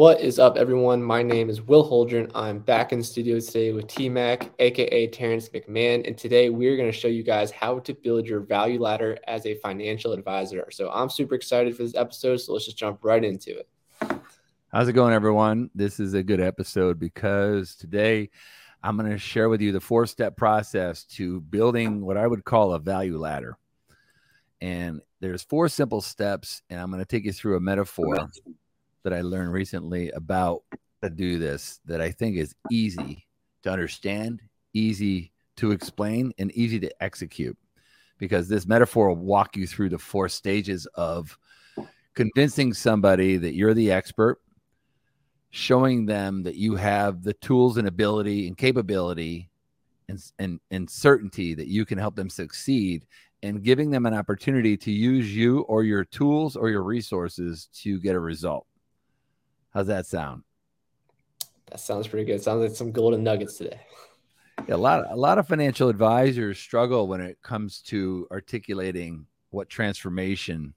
What is up, everyone? My name is Will Holdren. I'm back in the studio today with T Mac, aka Terrence McMahon, and today we're going to show you guys how to build your value ladder as a financial advisor. So I'm super excited for this episode. So let's just jump right into it. How's it going, everyone? This is a good episode because today I'm going to share with you the four step process to building what I would call a value ladder. And there's four simple steps, and I'm going to take you through a metaphor that I learned recently about to do this that I think is easy to understand, easy to explain, and easy to execute. Because this metaphor will walk you through the four stages of convincing somebody that you're the expert, showing them that you have the tools and ability and capability and, and, and certainty that you can help them succeed and giving them an opportunity to use you or your tools or your resources to get a result. How's that sound? That sounds pretty good. Sounds like some golden nuggets today. Yeah, a lot a lot of financial advisors struggle when it comes to articulating what transformation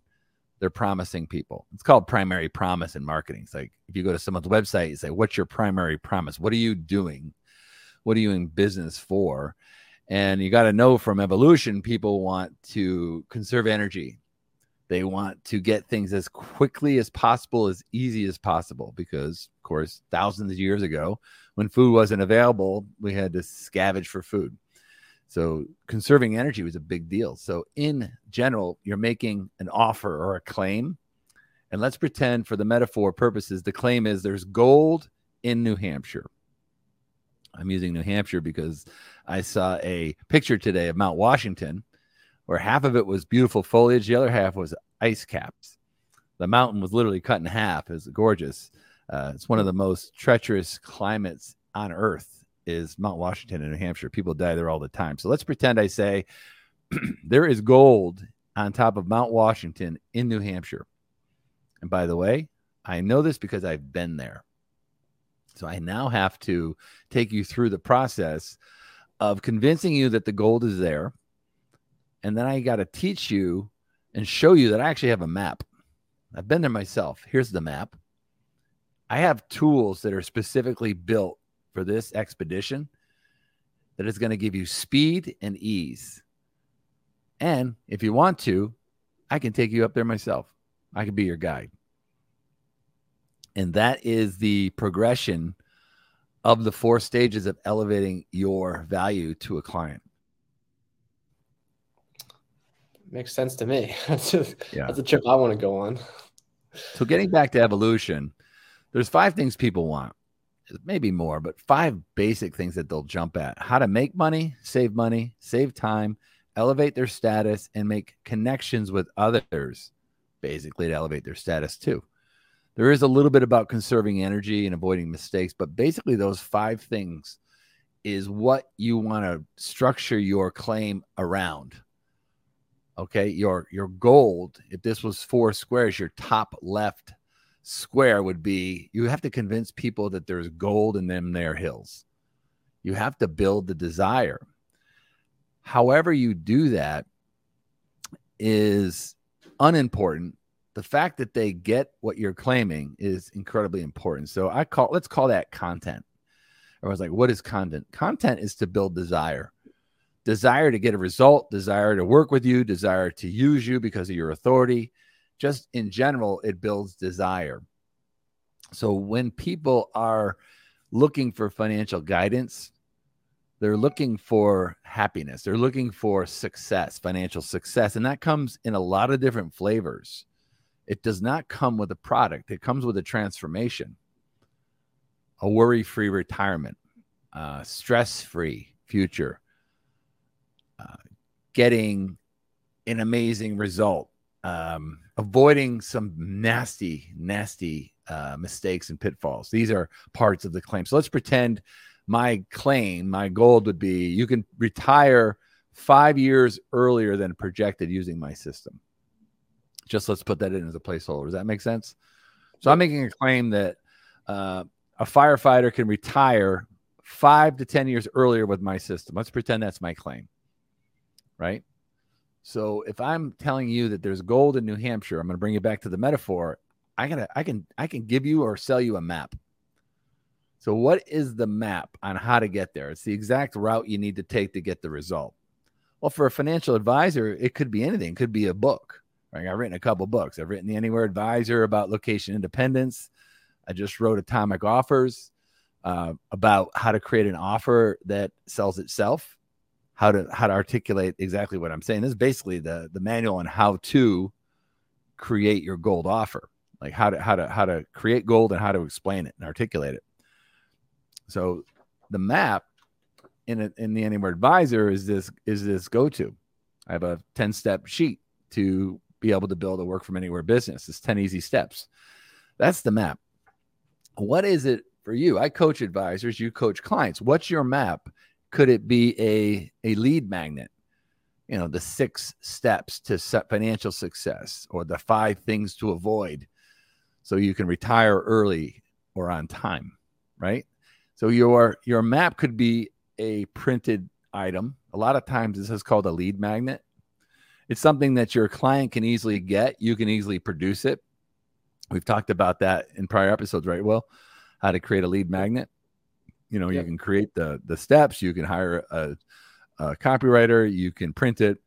they're promising people. It's called primary promise in marketing. It's like if you go to someone's website, you say, What's your primary promise? What are you doing? What are you in business for? And you got to know from evolution, people want to conserve energy. They want to get things as quickly as possible, as easy as possible, because, of course, thousands of years ago, when food wasn't available, we had to scavenge for food. So, conserving energy was a big deal. So, in general, you're making an offer or a claim. And let's pretend, for the metaphor purposes, the claim is there's gold in New Hampshire. I'm using New Hampshire because I saw a picture today of Mount Washington where half of it was beautiful foliage, the other half was ice caps. The mountain was literally cut in half. It was gorgeous. Uh, it's one of the most treacherous climates on earth is Mount Washington in New Hampshire. People die there all the time. So let's pretend I say there is gold on top of Mount Washington in New Hampshire. And by the way, I know this because I've been there. So I now have to take you through the process of convincing you that the gold is there and then I got to teach you and show you that I actually have a map. I've been there myself. Here's the map. I have tools that are specifically built for this expedition that is going to give you speed and ease. And if you want to, I can take you up there myself. I can be your guide. And that is the progression of the four stages of elevating your value to a client. Makes sense to me. that's a, yeah. that's a trip I want to go on. So getting back to evolution, there's five things people want. Maybe more, but five basic things that they'll jump at. How to make money, save money, save time, elevate their status, and make connections with others, basically to elevate their status too. There is a little bit about conserving energy and avoiding mistakes, but basically, those five things is what you want to structure your claim around okay? Your your gold if this was four squares your top left square would be you have to convince people that there's gold in them there hills. You have to build the desire. However you do that is unimportant. The fact that they get what you're claiming is incredibly important. So i call let's call that content. I was like what is content? Content is to build desire desire to get a result, desire to work with you, desire to use you because of your authority. Just in general, it builds desire. So when people are looking for financial guidance, they're looking for happiness, they're looking for success, financial success. And that comes in a lot of different flavors. It does not come with a product, it comes with a transformation, a worry free retirement, uh, a stress free future getting an amazing result, um, avoiding some nasty, nasty uh, mistakes and pitfalls. These are parts of the claim. So let's pretend my claim, my goal would be you can retire five years earlier than projected using my system. Just let's put that in as a placeholder. Does that make sense? So I'm making a claim that uh, a firefighter can retire five to 10 years earlier with my system. Let's pretend that's my claim right? So if I'm telling you that there's gold in New Hampshire, I'm going to bring you back to the metaphor. I gotta, I can, I can give you or sell you a map. So, what is the map on how to get there? It's the exact route you need to take to get the result. Well, for a financial advisor, it could be anything. It could be a book. Right? I've written a couple books. I've written the Anywhere Advisor about location independence. I just wrote Atomic Offers uh, about how to create an offer that sells itself, how to how to articulate exactly what I'm saying. This is basically the the manual on how to create your gold offer, like how to how to how to create gold and how to explain it and articulate it. So the map in a, in the Anywhere Advisor is this is this go to. I have a 10 step sheet to be able to build a work from anywhere business. It's 10 easy steps. That's the map. What is it for you? I coach advisors, you coach clients. What's your map? Could it be a, a lead magnet? You know, the six steps to set financial success or the five things to avoid so you can retire early or on time, right? So your your map could be a printed item. A lot of times this is called a lead magnet. It's something that your client can easily get. You can easily produce it. We've talked about that in prior episodes, right? Well, how to create a lead magnet. You know, yep. you can create the the steps. You can hire a, a copywriter. You can print it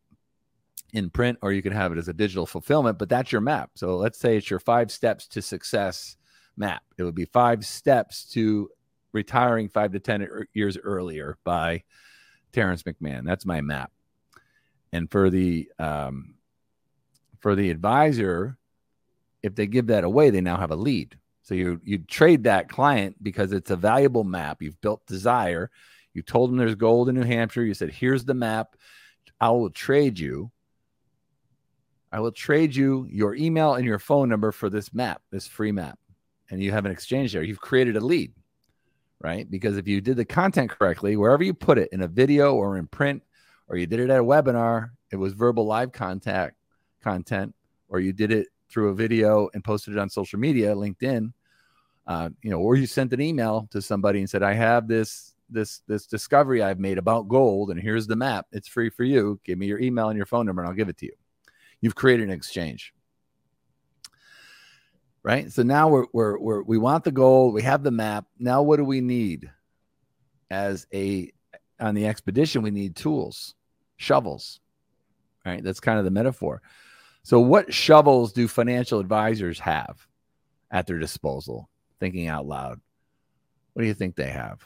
in print, or you can have it as a digital fulfillment. But that's your map. So let's say it's your five steps to success map. It would be five steps to retiring five to 10 years earlier by Terrence McMahon. That's my map. And for the, um, for the advisor, if they give that away, they now have a lead. So you you trade that client because it's a valuable map. You've built desire. You told them there's gold in New Hampshire. You said, "Here's the map. I will trade you. I will trade you your email and your phone number for this map, this free map." And you have an exchange there. You've created a lead right? Because if you did the content correctly, wherever you put it in a video or in print, or you did it at a webinar, it was verbal live contact content, or you did it through a video and posted it on social media, LinkedIn, uh, you know, or you sent an email to somebody and said, "I have this this this discovery I've made about gold, and here's the map. It's free for you. Give me your email and your phone number, and I'll give it to you." You've created an exchange right? So now we're, we're, we're we want the goal, we have the map. Now what do we need as a on the expedition? We need tools, shovels, right? That's kind of the metaphor. So what shovels do financial advisors have at their disposal? Thinking out loud, what do you think they have?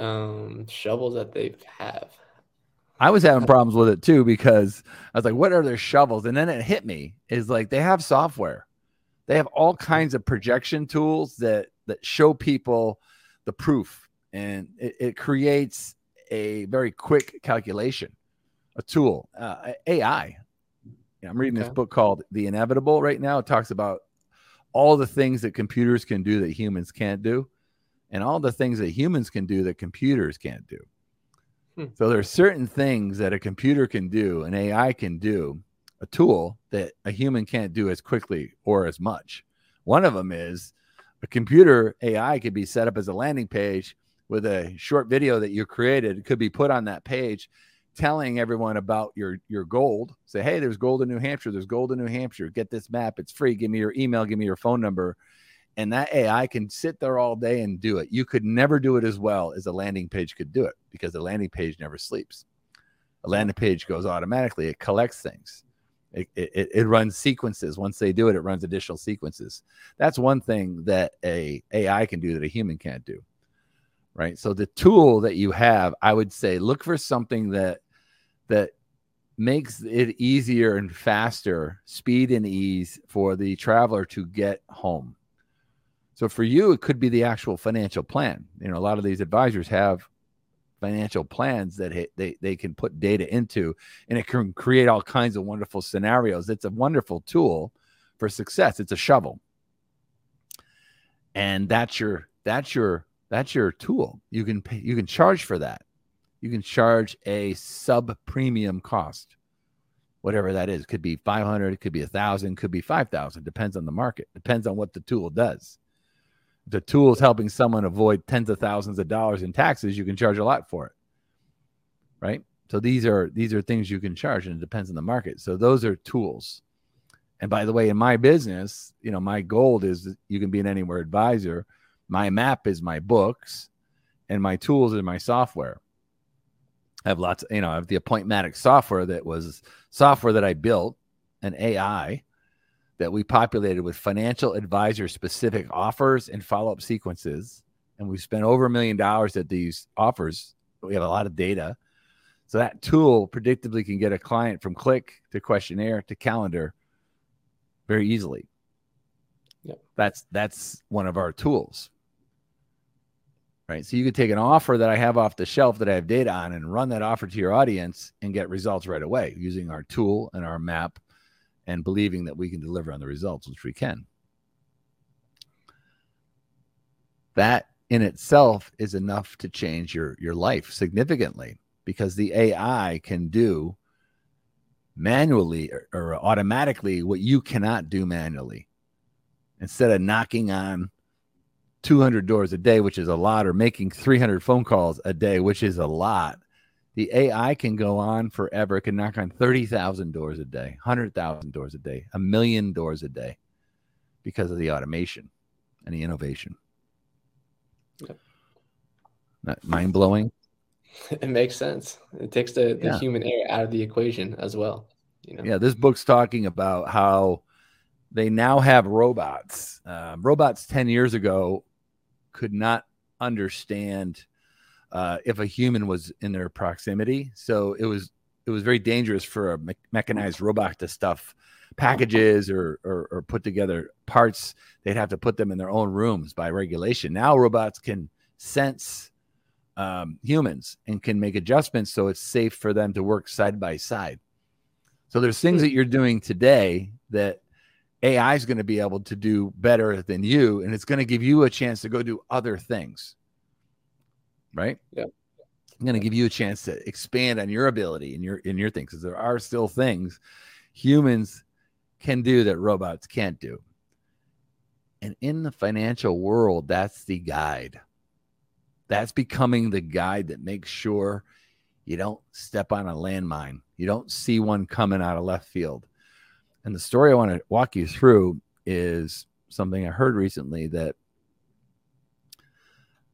Um, shovels that they have. I was having problems with it too because I was like, what are their shovels? And then it hit me is like they have software. They have all kinds of projection tools that that show people the proof and it, it creates a very quick calculation, a tool, uh, AI. I'm reading okay. this book called The Inevitable right now. It talks about all the things that computers can do that humans can't do, and all the things that humans can do that computers can't do. Hmm. So there are certain things that a computer can do, an AI can do, a tool that a human can't do as quickly or as much. One of them is a computer AI could be set up as a landing page with a short video that you created. It could be put on that page telling everyone about your your gold. Say, hey, there's gold in New Hampshire. There's gold in New Hampshire. Get this map. It's free. Give me your email. Give me your phone number and that AI can sit there all day and do it. You could never do it as well as a landing page could do it because the landing page never sleeps. A landing page goes automatically, it collects things. It, it, it runs sequences. Once they do it, it runs additional sequences. That's one thing that a AI can do that a human can't do. Right. So the tool that you have, I would say look for something that that makes it easier and faster, speed and ease for the traveler to get home so for you, it could be the actual financial plan. You know, a lot of these advisors have financial plans that they, they can put data into and it can create all kinds of wonderful scenarios. It's a wonderful tool for success. It's a shovel. And that's your that's your that's your tool. You can pay, you can charge for that. You can charge a sub premium cost. Whatever that is. It Could be 500, it could be a 1000, could be 5000, depends on the market. Depends on what the tool does the tool is helping someone avoid tens of thousands of dollars in taxes, you can charge a lot for it. Right? So these are these are things you can charge and it depends on the market. So those are tools. And by the way, in my business, you know, my goal is you can be an anywhere advisor. My map is my books and my tools are my software. I have lots, you know, I have the Appointmatic software that was software that I built, an AI that we populated with financial advisor specific offers and follow up sequences. And we've spent over a million dollars at these offers. We have a lot of data. So that tool predictably can get a client from click to questionnaire to calendar very easily. Yep. That's that's one of our tools. Right. So you could take an offer that I have off the shelf that I have data on and run that offer to your audience and get results right away using our tool and our map and believing that we can deliver on the results, which we can. That in itself is enough to change your, your life significantly because the AI can do manually or, or automatically what you cannot do manually. Instead of knocking on 200 doors a day, which is a lot, or making 300 phone calls a day, which is a lot, the AI can go on forever. It can knock on 30,000 doors a day, 100,000 doors a day, a million doors a day because of the automation and the innovation. Yep. Not mind blowing. It makes sense. It takes the, the yeah. human out of the equation as well. You know? Yeah, this book's talking about how they now have robots. Um, robots 10 years ago could not understand uh, if a human was in their proximity. So it was it was very dangerous for a me- mechanized robot to stuff packages or, or, or put together parts. They'd have to put them in their own rooms by regulation. Now robots can sense um, humans and can make adjustments so it's safe for them to work side by side. So there's things that you're doing today that AI is going to be able to do better than you, and it's going to give you a chance to go do other things. Right? Yeah. I'm going to give you a chance to expand on your ability and your in your things because there are still things humans can do that robots can't do. And in the financial world, that's the guide. That's becoming the guide that makes sure you don't step on a landmine. You don't see one coming out of left field. And the story I want to walk you through is something I heard recently that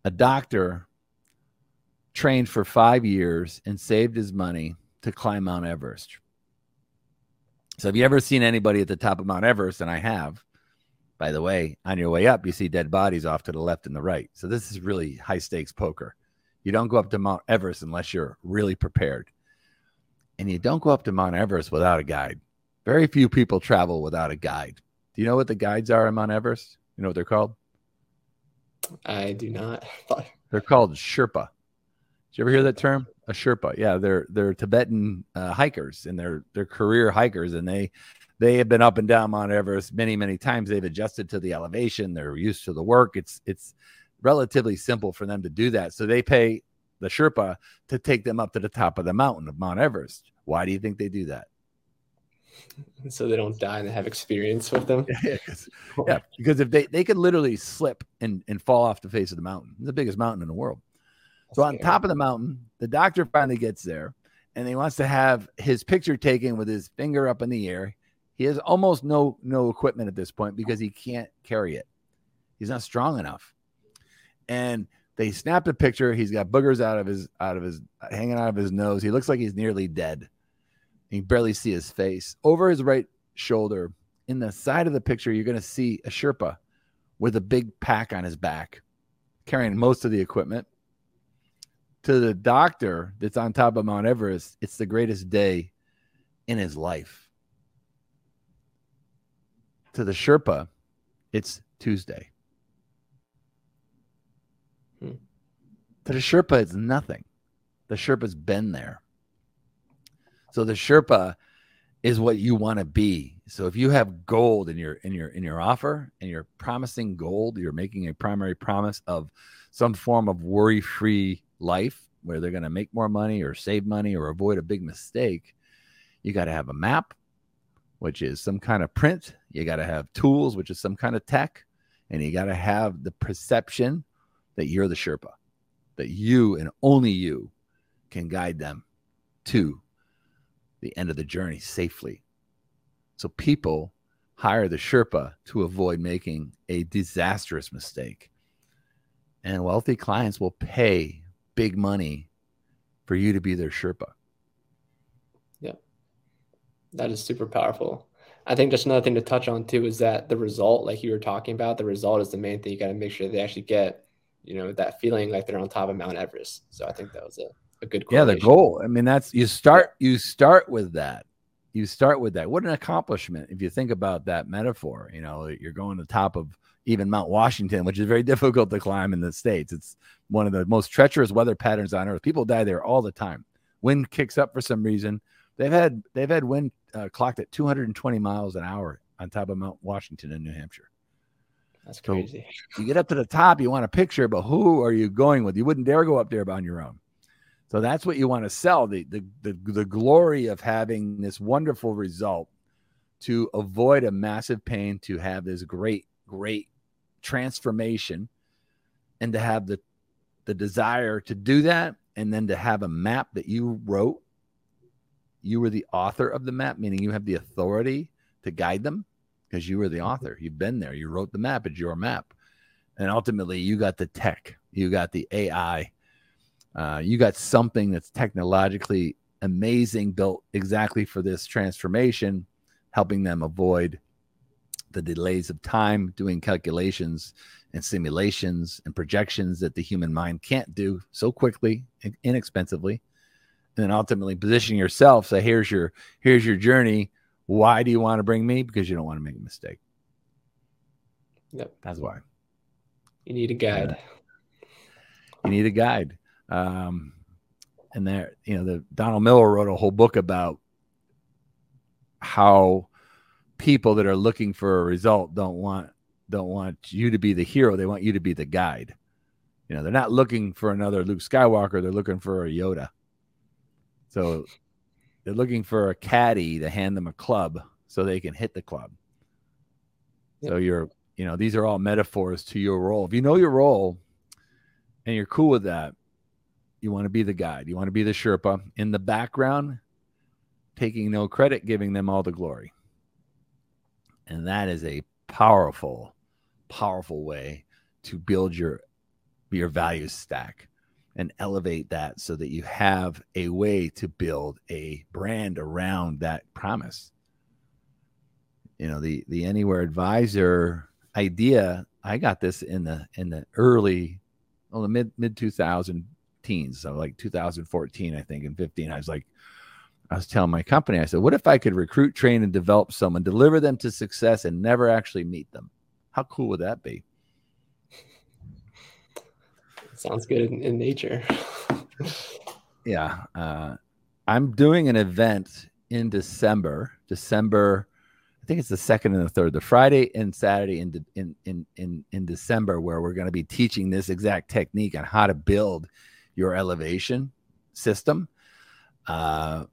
a doctor trained for five years and saved his money to climb Mount Everest. So, have you ever seen anybody at the top of Mount Everest? And I have. By the way, on your way up, you see dead bodies off to the left and the right. So, this is really high stakes poker. You don't go up to Mount Everest unless you're really prepared. And you don't go up to Mount Everest without a guide. Very few people travel without a guide. Do you know what the guides are in Mount Everest? You know what they're called? I do not. they're called Sherpa. Did you ever hear that term? A Sherpa. Yeah, they're they're Tibetan uh, hikers and they're they're career hikers and they they have been up and down Mount Everest many many times. They've adjusted to the elevation. They're used to the work. It's it's relatively simple for them to do that. So they pay the Sherpa to take them up to the top of the mountain of Mount Everest. Why do you think they do that? so they don't die and they have experience with them. yeah, because if they they could literally slip and and fall off the face of the mountain, it's the biggest mountain in the world. That's so on scary. top of the mountain, the doctor finally gets there, and he wants to have his picture taken with his finger up in the air. He has almost no no equipment at this point because he can't carry it. He's not strong enough, and they snapped a picture. He's got boogers out of his out of his hanging out of his nose. He looks like he's nearly dead you barely see his face. Over his right shoulder, in the side of the picture, you're going to see a Sherpa with a big pack on his back, carrying most of the equipment. To the doctor that's on top of Mount Everest, it's the greatest day in his life. To the Sherpa, it's Tuesday. Hmm. To the Sherpa, it's nothing. The Sherpa's been there. So the Sherpa is what you want to be. So if you have gold in your in your in your offer and you're promising gold, you're making a primary promise of some form of worry-free life where they're going to make more money or save money or avoid a big mistake. You got to have a map, which is some kind of print. You got to have tools, which is some kind of tech, and you got to have the perception that you're the Sherpa, that you and only you can guide them to the end of the journey safely. So people hire the Sherpa to avoid making a disastrous mistake. And wealthy clients will pay big money for you to be their Sherpa. Yeah. That is super powerful. I think just another thing to touch on too is that the result, like you were talking about, the result is the main thing. You got to make sure they actually get, you know, that feeling like they're on top of Mount Everest. So I think that was a, a good Yeah, the goal. I mean, that's you start you start with that. You start with that. What an accomplishment if you think about that metaphor. You know, you're going to the top of even Mount Washington, which is very difficult to climb in the States. It's one of the most treacherous weather patterns on earth. People die there all the time. Wind kicks up for some reason. They've had they've had wind uh, clocked at 220 miles an hour on top of Mount Washington in New Hampshire. That's crazy. So you get up to the top, you want a picture, but who are you going with? You wouldn't dare go up there on your own. So that's what you want to sell the, the, the, the glory of having this wonderful result to avoid a massive pain, to have this great, great transformation, and to have the, the desire to do that, and then to have a map that you wrote you were the author of the map, meaning you have the authority to guide them because you were the mm-hmm. author. You've been there. You wrote the map. It's your map. And ultimately, you got the tech, you got the AI, uh, you got something that's technologically amazing, built exactly for this transformation, helping them avoid the delays of time, doing calculations and simulations and projections that the human mind can't do so quickly, and inexpensively and then ultimately position yourself. Say, here's your here's your journey. Why do you want to bring me? Because you don't want to make a mistake. Yep. That's why. You need a guide. You need a guide. Um, and there, you know, the Donald Miller wrote a whole book about how people that are looking for a result don't want don't want you to be the hero. They want you to be the guide. You know, they're not looking for another Luke Skywalker. They're looking for a Yoda. So they're looking for a caddy to hand them a club so they can hit the club. Yep. So you're, you know, these are all metaphors to your role. If you know your role and you're cool with that, you want to be the guide. You want to be the Sherpa in the background, taking no credit, giving them all the glory. And that is a powerful, powerful way to build your your value stack and elevate that so that you have a way to build a brand around that promise. You know, the the anywhere advisor idea, I got this in the in the early well, the mid mid 2000 teens, so like 2014, I think, and 15. I was like, I was telling my company, I said, what if I could recruit, train, and develop someone, deliver them to success, and never actually meet them? How cool would that be? Sounds good in, in nature. yeah. Uh, I'm doing an event in December. December, I think it's the second and the third, the Friday and Saturday in in in in, in December, where we're going to be teaching this exact technique on how to build your elevation system. Uh,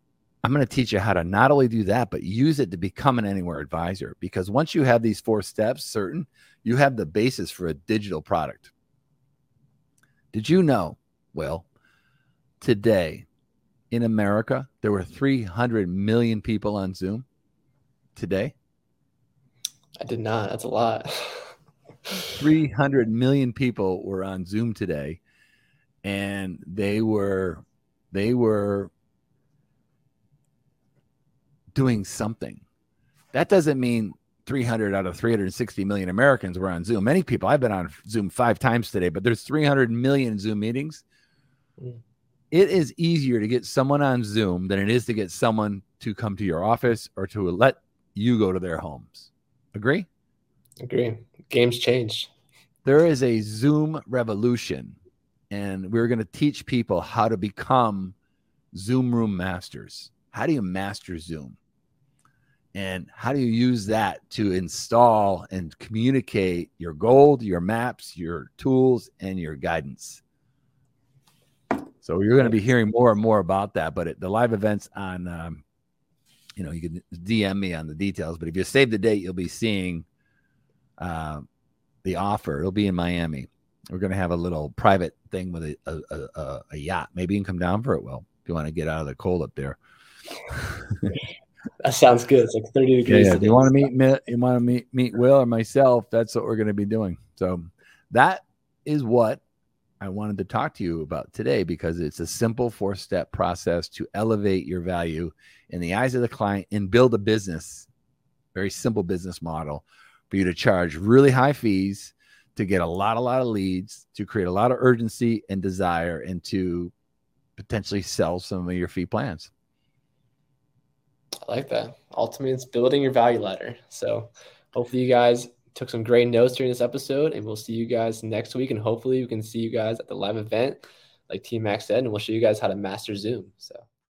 I'm going to teach you how to not only do that, but use it to become an anywhere advisor. Because once you have these four steps certain, you have the basis for a digital product. Did you know? Well, today in America, there were 300 million people on Zoom today. I did not. That's a lot. 300 million people were on Zoom today and they were they were doing something. That doesn't mean 300 out of 360 million Americans were on Zoom. Many people, I've been on Zoom five times today, but there's 300 million Zoom meetings. Mm. It is easier to get someone on Zoom than it is to get someone to come to your office or to let you go to their homes. Agree? Agree. Games change. There is a Zoom revolution, and we're going to teach people how to become Zoom room masters. How do you master Zoom? and how do you use that to install and communicate your gold, your maps, your tools, and your guidance? So you're going to be hearing more and more about that. But the live events on, um, you know, you can DM me on the details. But if you save the date, you'll be seeing uh, the offer. It'll be in Miami. We're going to have a little private thing with a, a, a, a yacht. Maybe you can come down for it. Well, if you want to get out of the cold up there. That sounds good. It's like 30 degrees. Yeah, yeah. You want to meet you want to meet meet Will or myself, that's what we're going to be doing. So that is what I wanted to talk to you about today because it's a simple four step process to elevate your value in the eyes of the client and build a business, very simple business model for you to charge really high fees to get a lot, a lot of leads, to create a lot of urgency and desire, and to potentially sell some of your fee plans. I like that. Ultimately, it's building your value ladder. So hopefully you guys took some great notes during this episode, and we'll see you guys next week. And hopefully we can see you guys at the live event, like T Max said, and we'll show you guys how to master Zoom. So